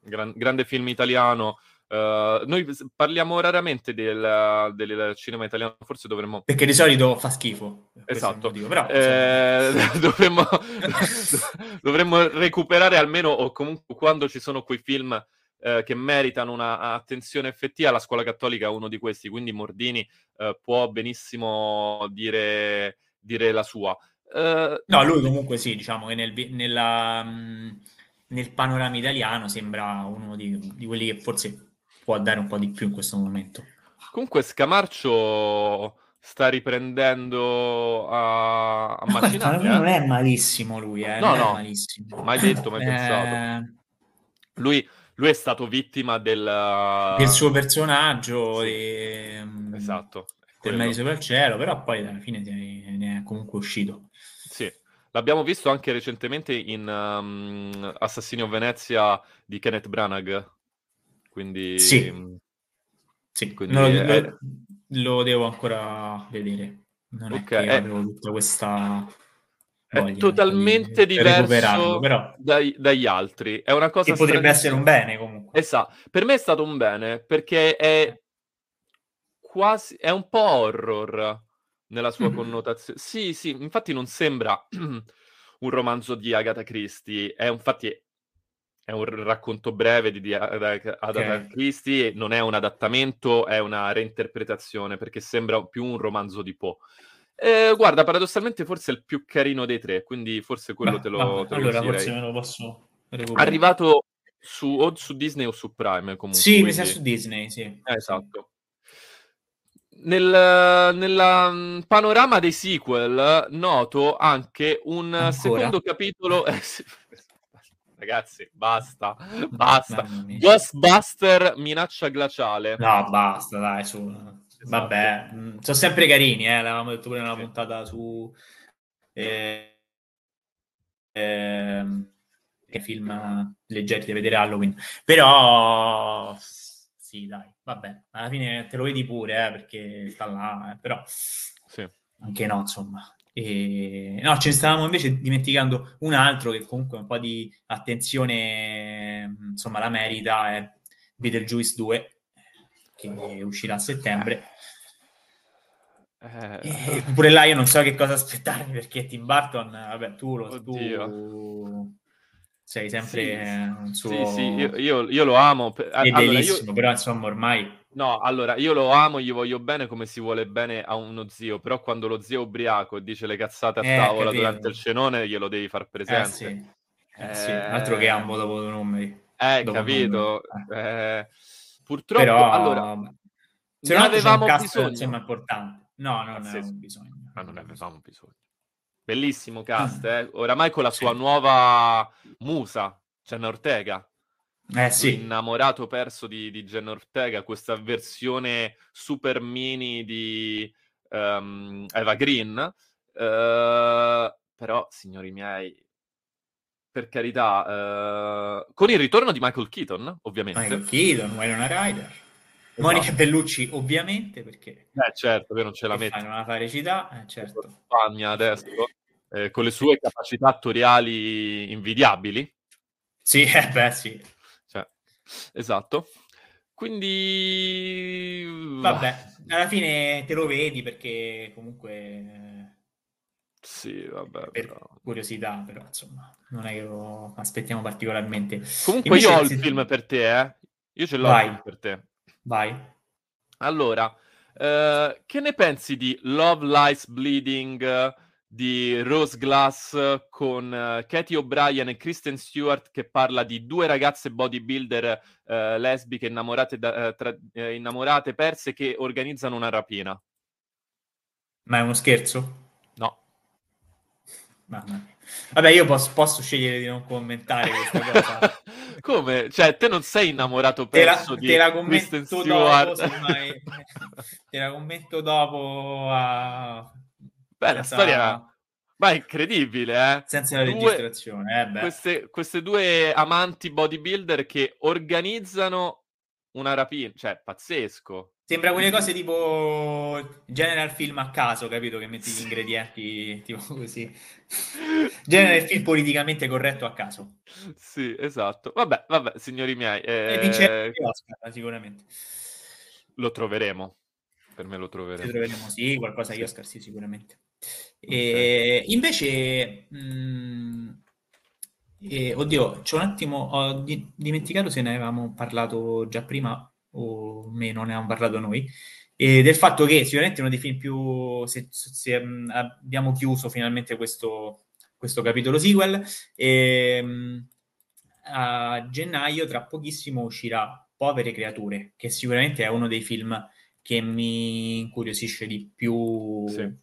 gran, grande film italiano. Uh, noi parliamo raramente del, del, cinema italiano, forse dovremmo. Perché di solito fa schifo. Esatto, motivo, però, eh, dovremmo, dovremmo recuperare almeno, o comunque quando ci sono quei film eh, che meritano un'attenzione effettiva, la scuola cattolica è uno di questi, quindi Mordini eh, può benissimo dire, dire la sua. Uh, no, lui comunque sì, diciamo che nel, nella, nel panorama italiano sembra uno di, di, quelli che forse può dare un po' di più in questo momento. Comunque Scamarcio sta riprendendo a, a macinare. No, non è malissimo lui, eh, no, no, malissimo. mai detto, mai eh... pensato. Lui lui è stato vittima del, del suo personaggio sì. e, esatto del mare sopra il cielo però poi alla fine ne è comunque uscito sì l'abbiamo visto anche recentemente in um, Assassini of Venezia di Kenneth Branagh quindi sì, sì. Quindi no, è... lo, lo, devo ancora vedere non okay. è che avevo tutta questa è totalmente di, diverso però... dai, dagli altri. È una cosa che potrebbe essere un bene comunque. Esatto. Per me è stato un bene perché è quasi è un po' horror nella sua mm-hmm. connotazione. Sì, sì, infatti non sembra un romanzo di Agatha Christie, è infatti è un racconto breve di, di Agatha okay. Christie, non è un adattamento, è una reinterpretazione perché sembra più un romanzo di Poe. Eh, guarda, paradossalmente forse è il più carino dei tre, quindi forse quello Beh, te lo, te lo Allora, forse me lo posso recuperare. Arrivato su, o su Disney o su Prime, comunque. Sì, quindi... mi sa su Disney, sì. Eh, esatto. Nel, nella panorama dei sequel noto anche un Ancora? secondo capitolo... Ragazzi, basta, basta. Ghostbuster minaccia glaciale. No, basta, dai, su. Esatto. Vabbè, mm, sono sempre carini, eh, l'avevamo detto pure nella sì. puntata su eh, eh, film leggeri da vedere Halloween. Però sì, dai, vabbè, alla fine te lo vedi pure, eh, perché sta là, eh, però sì. anche no, insomma. E... No, ce ne stavamo invece dimenticando un altro che comunque un po' di attenzione, insomma, la merita, è Beetlejuice 2 che uscirà a settembre. Eh, pure là io non so che cosa aspettarmi perché Tim Burton, vabbè, tu, lo, Oddio. tu sei sì, sempre un suo sì, sì, io, io- io lo amo. a- Allora, io, fedelissimo, però insomma ormai no, allora, io lo amo, gli voglio bene come si vuole bene a uno zio, però quando lo zio è ubriaco e dice le cazzate a Eh, tavola capito. durante il cenone, glielo devi far eh presente. sì, eh, sì, Eh, altro che ambo dopo due numeri. Eh, dopo capito? eh. Eh, purtroppo, Però allora, se ne no c'è un avevamo cast bisogno. insomma importante. No, non ne avevamo bisogno. Ma non ne avevamo bisogno. Bellissimo cast, Ah. eh? Oramai con la sua nuova musa, Jenna Ortega. Eh sì, Innamorato perso di, di Jenna Ortega, questa versione super mini di ehm, Eva Green. Eh, però, signori miei, per carità, eh, con il ritorno di Michael Keaton, ovviamente. Michael Keaton, Winona Ryder. Monica Bellucci ovviamente perché Eh, certo, che non ce la metti fanno una fa recità, eh, certo. Spagna adesso, eh, con le sue capacità attoriali invidiabili. Sì, eh, beh sì. Cioè, esatto. Quindi... Vabbè, alla fine te lo vedi perché comunque eh, Sì, vabbè. per però. curiosità, però insomma, non è che lo aspettiamo particolarmente. Comunque Invece, io ho il se- film per te, eh. Io ce l'ho Vai. per te. Vai. Allora, eh, che ne pensi di Love Lies Bleeding di Rose Glass con eh, Katie O'Brien e Kristen Stewart che parla di due ragazze bodybuilder eh, lesbiche innamorate, da- eh, tra- eh, innamorate perse che organizzano una rapina? Ma è uno scherzo? No. Vabbè, io posso, posso scegliere di non commentare questa cosa. Come? Cioè, te non sei innamorato Te la, perso di te la commento dopo, semmai. te la commento dopo a... Beh, la storia... Ma è incredibile, eh? Senza la Due- registrazione, eh queste, queste due amanti bodybuilder che organizzano una rapina, cioè pazzesco. Sembra quelle cose tipo genera il film a caso, capito? Che metti gli ingredienti tipo così. Genera il film politicamente corretto a caso. Sì, esatto. Vabbè, vabbè, signori miei, E eh, vincerà l'Oscar, sicuramente. lo troveremo. Per me lo troveremo. troveremo, sì, qualcosa agli Sì. Oscar, sì, sicuramente. E invece, mh, e, oddio, c'è un attimo, ho di- dimenticato se ne avevamo parlato già prima o meno, ne avevamo parlato noi, e del fatto che sicuramente uno dei film più, se, se, abbiamo chiuso finalmente questo, questo capitolo sequel, e, mh, a gennaio tra pochissimo uscirà Povere creature, che sicuramente è uno dei film che mi incuriosisce di più, Sì.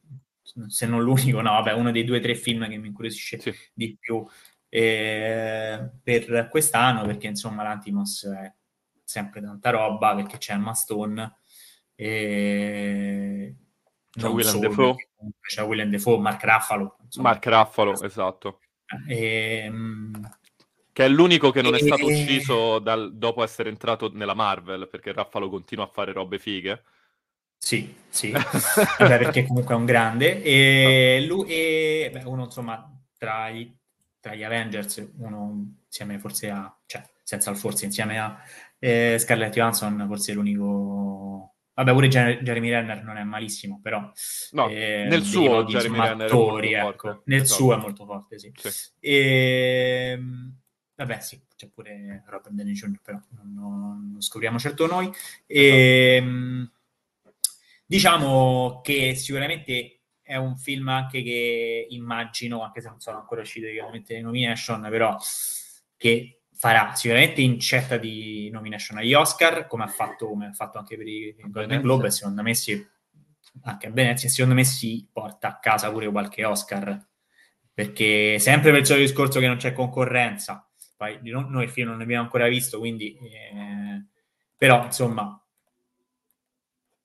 se non l'unico, no, vabbè, uno dei due o tre film che mi incuriosisce Sì. di più eh, per quest'anno, perché insomma l'Antimos è sempre tanta roba, perché c'è Emma Stone e C'è Willem perché comunque c'è Willem Dafoe, Mark Ruffalo, insomma. Mark Ruffalo, esatto. E, mm, Che è l'unico che non è stato E- ucciso dal- dopo essere entrato nella Marvel, perché Ruffalo continua a fare robe fighe. Sì, sì, Vabbè, perché comunque è un grande. E lui e beh, uno, insomma, tra gli, tra gli Avengers, uno insieme forse a, cioè, senza il forse, insieme a eh, Scarlett Johansson, forse è l'unico. Vabbè, pure Jer- Jeremy Renner non è malissimo, però No, eh, nel suo Jeremy Renner è attori, ecco. forte. Nel Esatto. suo è molto forte, sì. Sì. E, vabbè, sì, c'è pure Robert Downey Jr., però non, lo scopriamo certo noi. E, mh, diciamo che sicuramente è un film anche che immagino, anche se non sono ancora uscite chiaramente le nomination, però che farà sicuramente incetta di nomination agli Oscar, come ha fatto, come ha fatto anche per i Golden. Globe, secondo me si, anche a Venezia, secondo me si porta a casa pure qualche Oscar, perché sempre per il solito discorso che non c'è concorrenza, poi di no- noi il film non l'abbiamo ancora visto, quindi eh, però insomma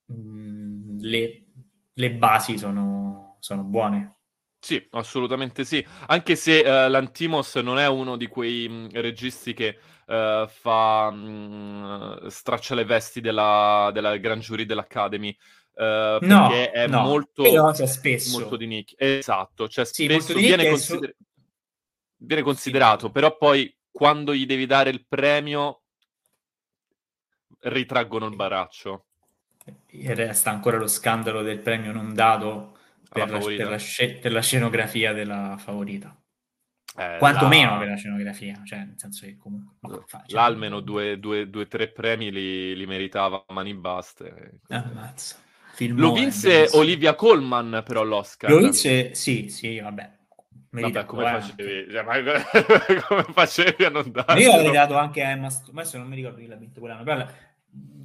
mh, le, le basi sono, sono buone. Sì, assolutamente sì. Anche se eh, l'Antimos non è uno di quei mh, registi che eh, fa mh, straccia le vesti della, della Grand Jury dell'Academy. eh, No, perché è no, molto, però c'è spesso. molto di nicchia. Esatto, cioè Sì, spesso viene, consider- viene considerato, però poi quando gli devi dare il premio ritraggono il baraccio. E resta ancora lo scandalo del premio non dato per, la, per, la, per la, scenografia della favorita. Eh, Quanto la... meno per la scenografia, cioè nel senso che comunque... Fa, cioè, almeno due, due, due, tre premi li, li meritava mani baste. Ammazza. Lo vinse Olivia Colman però l'Oscar. Lo vinse, sì, sì, vabbè. Vabbè, come facevi? Cioè, ma... come facevi a non dare? Io l'avrei dato anche a Emma Stone, adesso non mi ricordo chi l'ha vinto quell'anno, però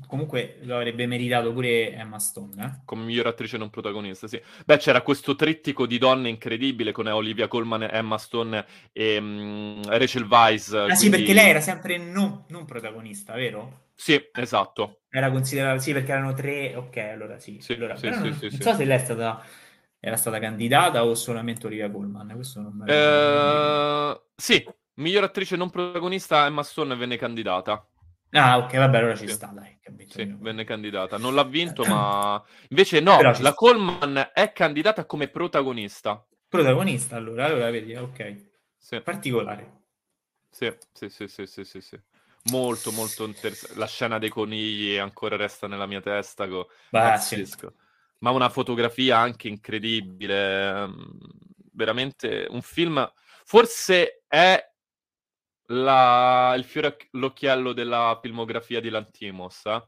comunque lo avrebbe meritato pure Emma Stone. Eh? Come miglior attrice non protagonista, sì. Beh, c'era questo trittico di donne incredibile con Olivia Colman, Emma Stone e um, Rachel Weisz. Ah quindi... sì, perché lei era sempre non, non, protagonista, vero? Sì, esatto. Era considerata, sì, perché erano tre, ok, allora sì. sì, allora, sì, sì non, non so se lei è stata era stata candidata o solamente Olivia Colman? Questo non me eh, Sì, miglior attrice non protagonista Emma Stone venne candidata. Ah, ok, vabbè, allora ci sì. sta, dai. Sì, venne candidata. Non l'ha vinto, ma invece no, la sta. Colman è candidata come protagonista. Protagonista, allora, allora vedi, ok. Sì. Particolare. Sì, sì, sì, sì, sì, sì, sì. Molto, molto interessante. La scena dei conigli ancora resta nella mia testa. Co- Beh, sì ma una fotografia anche incredibile. Ehm, veramente un film. Forse è la... il fiore all'occhiello della filmografia di Lantimos. Eh?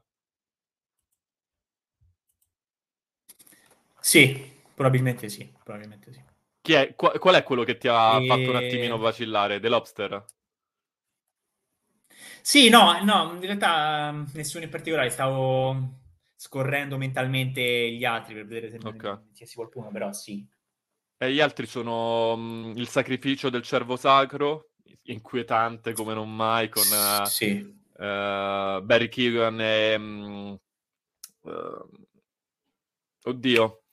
Sì, probabilmente sì. Probabilmente sì. Chi è, qual, qual è quello che ti ha e... fatto un attimino vacillare? The Lobster? Sì, no, no, in realtà nessuno in particolare. Stavo scorrendo mentalmente gli altri per vedere se okay. ne qualcuno, però sì. E gli altri sono um, Il sacrificio del cervo sacro, inquietante come non mai, con uh, sì. uh, Barry Keegan e... Um, uh, oddio.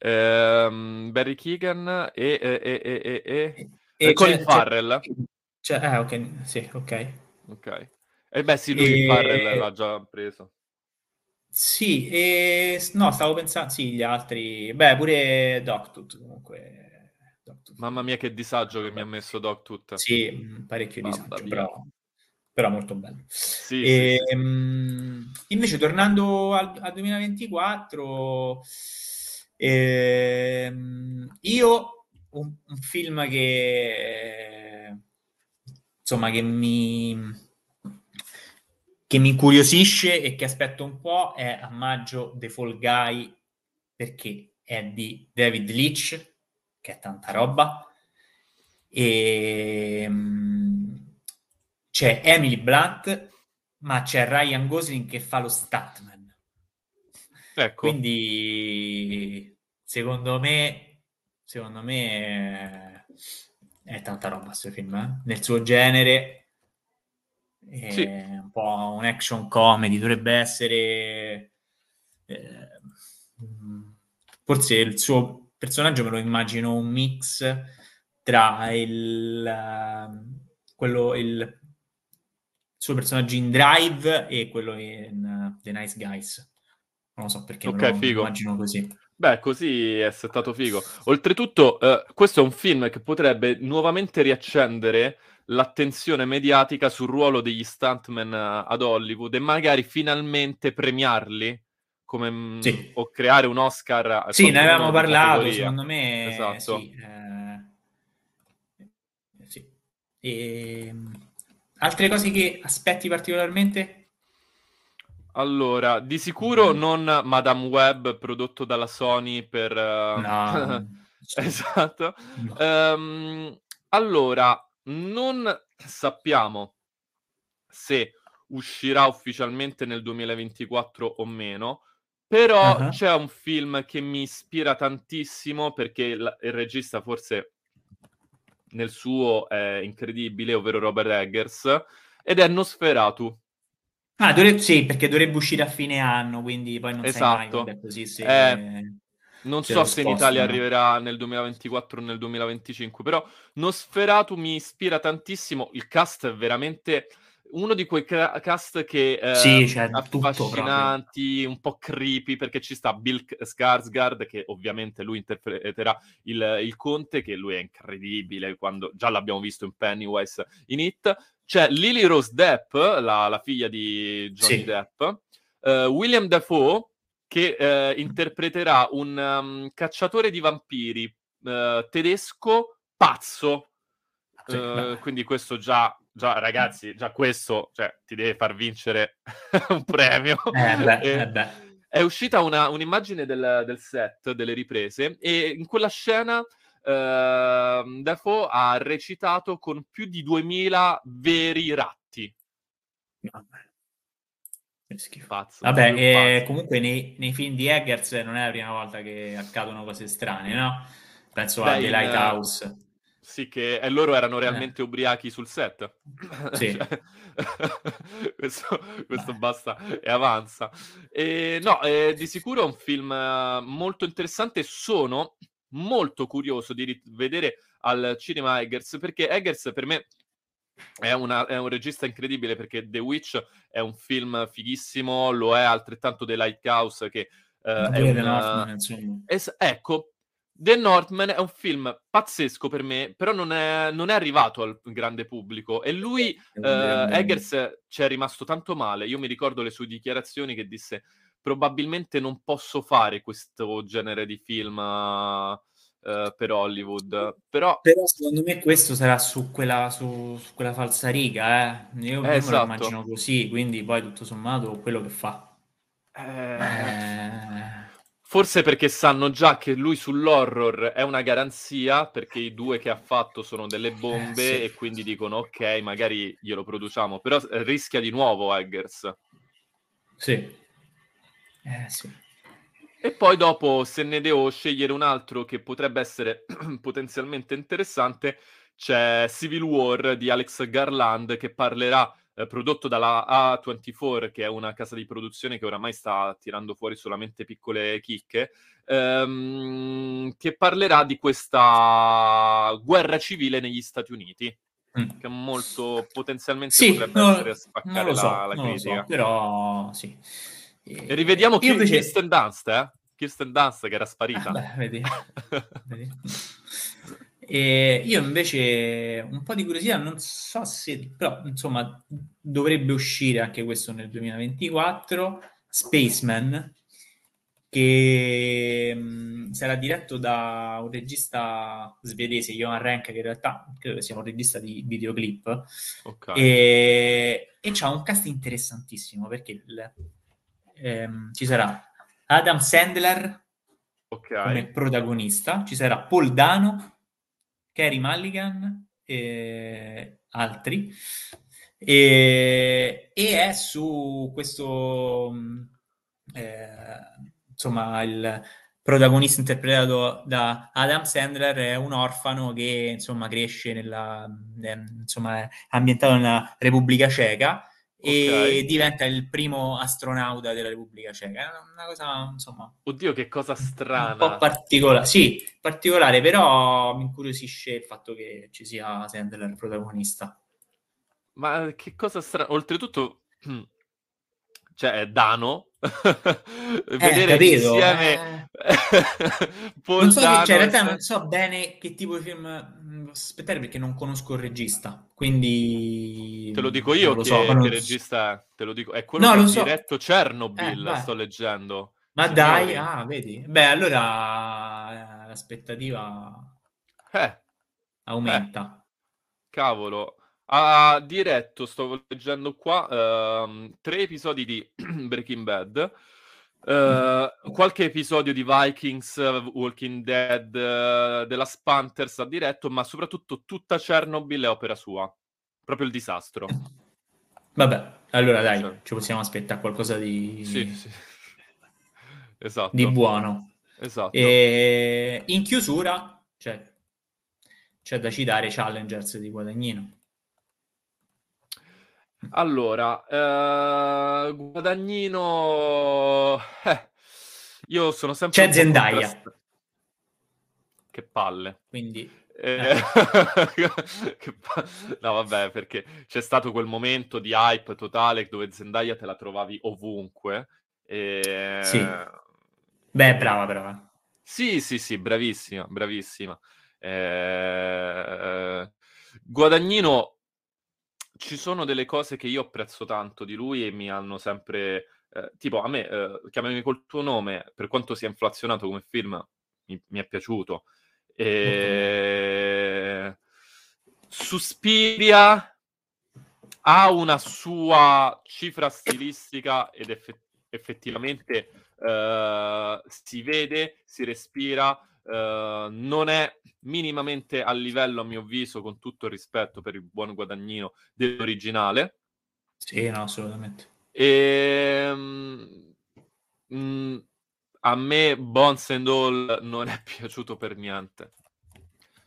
Um, Barry Keegan e... e, e, e, e, Colin Farrell. Cioè, ah, ok, sì, ok. Ok. E beh sì, lui e... Farrell l'ha già preso. Sì, e no, stavo pensando, sì, gli altri, beh, pure Doctut comunque. Mamma mia, che disagio che mi ha messo Doctut. Sì, parecchio Mamma disagio, però, però, molto bello. Sì, e, sì, sì. invece, tornando al, al 2024, ehm, io un, un film che insomma che mi che mi incuriosisce e che aspetto un po' è a maggio The Fall Guy perché è di David Leitch che è tanta roba e ehm, c'è Emily Blunt ma c'è Ryan Gosling che fa lo Statman ecco quindi secondo me secondo me è, è tanta roba questo film eh? nel suo genere sì. un po' un action comedy, dovrebbe essere... Eh, forse il suo personaggio me lo immagino un mix tra il, uh, quello, il suo personaggio in Drive e quello in uh, The Nice Guys. Non lo so perché okay, me lo figo. immagino così. Beh, così è stato figo. Oltretutto, eh, questo è un film che potrebbe nuovamente riaccendere l'attenzione mediatica sul ruolo degli stuntman eh, ad Hollywood e magari finalmente premiarli come, mm, sì. o creare un Oscar. Sì, ne avevamo parlato, categoria. secondo me. Esatto. Sì, eh, sì. E... Ehm, altre cose che aspetti particolarmente? Allora, di sicuro mm. non Madame Web prodotto dalla Sony per... Uh... No. esatto. No. Um, allora, non sappiamo se uscirà ufficialmente nel 2024 o meno, però uh-huh. c'è un film che mi ispira tantissimo perché il, il regista forse nel suo è incredibile, ovvero Robert Eggers, ed è Nosferatu. Ah, dovrebbe, sì, perché dovrebbe uscire a fine anno, quindi poi non esatto. sai mai così se... Eh, non so se in Italia arriverà nel 2024 o nel 2025, però Nosferatu mi ispira tantissimo. Il cast è veramente uno di quei ca- cast che eh, Sì, proprio. affascinanti, un po' creepy, perché ci sta Bill Skarsgård, che ovviamente lui interpreterà il, il conte, che lui è incredibile, quando già l'abbiamo visto in Pennywise in It. C'è Lily Rose Depp, la, la figlia di Johnny Sì. Depp, eh, William Dafoe, che eh, interpreterà un um, cacciatore di vampiri eh, tedesco pazzo. Sì, quindi questo già, già, ragazzi, già questo cioè, ti deve far vincere un premio. Eh beh, E- eh beh. è uscita una- un'immagine del, del set, delle riprese, e in quella scena ehm, Dafoe ha recitato con più di 2000 veri ratti. Vabbè. Che schifo. Pazzo. Vabbè, eh, comunque nei, nei film di Eggers non è la prima volta che accadono cose strane, no? Penso Beh, a The in, Lighthouse. Sì, che e loro erano Eh. realmente ubriachi sul set. Sì. Cioè, questo, questo basta e avanza. E, no, eh, di sicuro è un film eh, molto interessante. Sono molto curioso di vedere al cinema Eggers perché Eggers per me è, una- è un regista incredibile perché The Witch è un film fighissimo, lo è altrettanto The Lighthouse che eh, è Pure The un, Northman, insomma. Es- ecco, The Northman è un film pazzesco per me, però non è, non è arrivato al grande pubblico e lui, eh, Eggers, ci è rimasto tanto male. Io mi ricordo le sue dichiarazioni che disse probabilmente non posso fare questo genere di film eh, per Hollywood, però Però secondo me questo sarà su quella, su, su quella falsariga, eh. Io, io me lo esatto. immagino così, quindi poi tutto sommato quello che fa. eh, Eh, Forse perché sanno già che lui sull'horror è una garanzia, perché i due che ha fatto sono delle bombe Eh, sì. e quindi dicono ok, magari glielo produciamo, però eh, rischia di nuovo Eggers. sì. Eh, sì. E poi dopo, se ne devo scegliere un altro che potrebbe essere potenzialmente interessante, c'è Civil War di Alex Garland che parlerà, eh, prodotto dalla A24, che è una casa di produzione che oramai sta tirando fuori solamente piccole chicche, ehm, che parlerà di questa guerra civile negli Stati Uniti, Mm. che molto potenzialmente Sì, potrebbe no, essere a spaccare so, la, la critica. so, però sì. E rivediamo Io Ki- invece... Kirsten Dunst, eh? Kirsten Dunst che era sparita. Ah, beh, vedi. Vedi. E io invece un po' di curiosità, non so se, però insomma dovrebbe uscire anche questo nel 2024, Spaceman, che mh, sarà diretto da un regista svedese, Johan Renck, che in realtà credo che sia un regista di videoclip, Ok. e, e c'ha un cast interessantissimo perché il- ehm, ci sarà Adam Sandler Ok. come protagonista, ci sarà Paul Dano, Kerry Mulligan e altri, e, e è su questo, mh, eh, insomma, il protagonista interpretato da Adam Sandler è un orfano che, insomma, cresce nella, eh, insomma, è ambientato nella Repubblica Ceca e Ok. diventa il primo astronauta della Repubblica Ceca. È una cosa, insomma, Oddio, che cosa un po' strana. particolare, sì, particolare, però mi incuriosisce il fatto che ci sia Sandler protagonista. Ma che cosa strana. Oltretutto, cioè, Dano. Eh, Vedere capito? insieme Eh, Paul non so che, cioè, in realtà non so bene che tipo di film mm, aspettare perché non conosco il regista, quindi Te lo dico io lo che, so, che non- regista è. Te lo dico. È quello No, che ha lo so. diretto Eh, Chernobyl, vai. sto leggendo. Ma Signori. dai, ah, vedi? Beh, allora eh, l'aspettativa Eh, aumenta. cavolo. Ha diretto, sto leggendo qua, ehm, tre episodi di Breaking Bad, eh, qualche episodio di Vikings, Walking Dead, eh, della Panthers ha diretto, ma soprattutto tutta Chernobyl è opera sua. Proprio il disastro. Vabbè, allora dai, Cioè. ci possiamo aspettare qualcosa di, Sì, sì. Esatto. di buono. Esatto. E in chiusura c'è, c'è da citare Challengers di Guadagnino. Allora, eh, Guadagnino... eh, io sono sempre C'è Zendaya. contrast- Che palle. Quindi Eh, no, vabbè, perché c'è stato quel momento di hype totale dove Zendaya te la trovavi ovunque. E... Sì. Beh, brava, brava. Sì, sì, sì, bravissima, bravissima. Eh... Guadagnino, ci sono delle cose che io apprezzo tanto di lui e mi hanno sempre... Eh, tipo, a me, eh, chiamami col tuo nome, per quanto sia inflazionato come film, mi, mi è piaciuto. E... Suspiria ha una sua cifra stilistica ed eff- effettivamente uh, si vede, si respira, uh, non è minimamente a livello, a mio avviso, con tutto il rispetto per il buon guadagnino dell'originale. Sì, no, assolutamente. E, um, mh, a me Bones and All non è piaciuto per niente,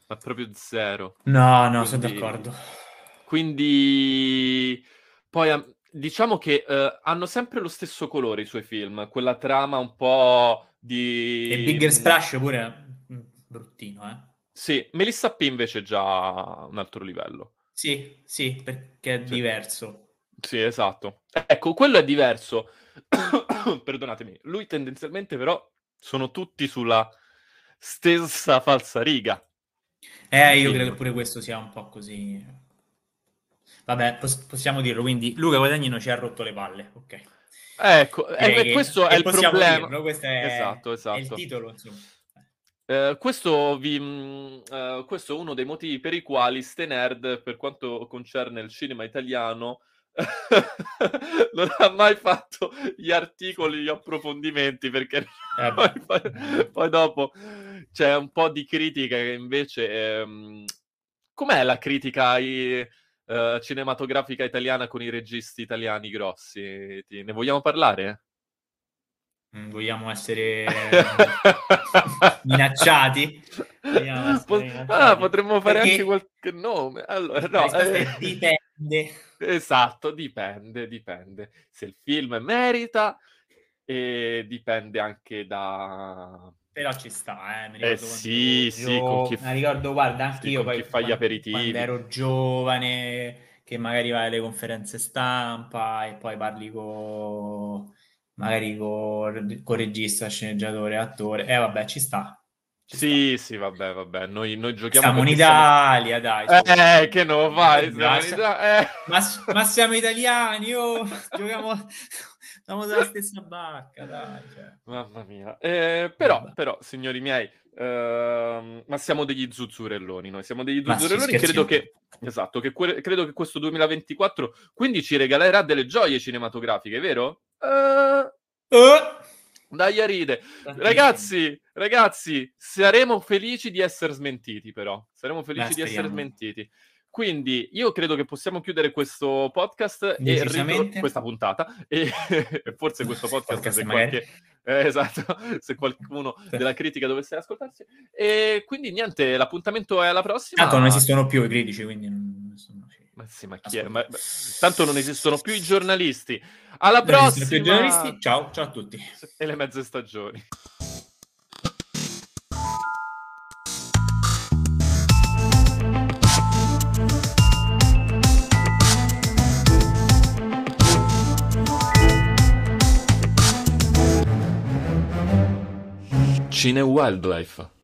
ma proprio zero. No, no, quindi, sono d'accordo. Quindi poi diciamo che uh, hanno sempre lo stesso colore i suoi film, quella trama un po' di... E Bigger Splash pure bruttino, eh? Sì, Melissa P invece è già un altro livello. Sì, sì, perché è sì. diverso. Sì, esatto. Ecco, quello è diverso. Perdonatemi. Lui tendenzialmente però sono tutti sulla stessa falsa riga. Eh, io credo che pure questo sia un po' così. Vabbè, pos- possiamo dirlo, quindi Luca Guadagnino ci ha rotto le palle, ok. Ecco, eh, questo è il problema. Dirlo, questo è, esatto, esatto. È il titolo, insomma. Uh, questo, vi, uh, questo, è uno dei motivi per i quali Stenerd, per quanto concerne il cinema italiano, non ha mai fatto gli articoli, gli approfondimenti perché eh poi, poi, dopo c'è un po' di critica che invece ehm... com'è la critica ai, uh, cinematografica italiana con i registi italiani grossi? Ti, ne vogliamo parlare? Mm, vogliamo essere minacciati? Vogliamo essere minacciati? Ah, potremmo fare perché... anche qualche nome. Allora, no, eh... dipende. Esatto, dipende, dipende. Se il film merita e dipende anche da... Però ci sta, eh. Mi eh sì, sì, con chi... Mi ricordo, guarda, anche sì, io poi... Fa gli aperitivi. Quando ero giovane, che magari vai alle conferenze stampa e poi parli con magari con, con regista, sceneggiatore, attore. Eh vabbè, ci sta. Sì, sì, vabbè, vabbè. Noi, noi giochiamo. Siamo in Italia, siamo... dai. Eh, che non vai. Eh, eh. Ma, ma, siamo italiani, oh, giochiamo. Siamo dalla stessa barca, dai. Cioè. Mamma mia. Eh, però, però, signori miei, uh, ma siamo degli zuzzurelloni. Noi siamo degli zuzzurelloni. Credo che, esatto, che que- credo che questo 2024 quindi ci regalerà delle gioie cinematografiche, vero? Uh, uh. Dai a ride. Ragazzi, ragazzi, saremo felici di essere smentiti, però. Saremo felici Beh, di essere smentiti. Quindi io credo che possiamo chiudere questo podcast e ritro- questa puntata e forse questo podcast, podcast se, qualche, eh, esatto, se qualcuno della critica dovesse ascoltarsi. E quindi niente, l'appuntamento è alla prossima. Tanto non esistono più i critici, quindi non sono... Ma sì, ma chi è? Ma, tanto non esistono più i giornalisti. Alla prossima! Ciao, ciao a tutti. E le mezze stagioni. Cine Wildlife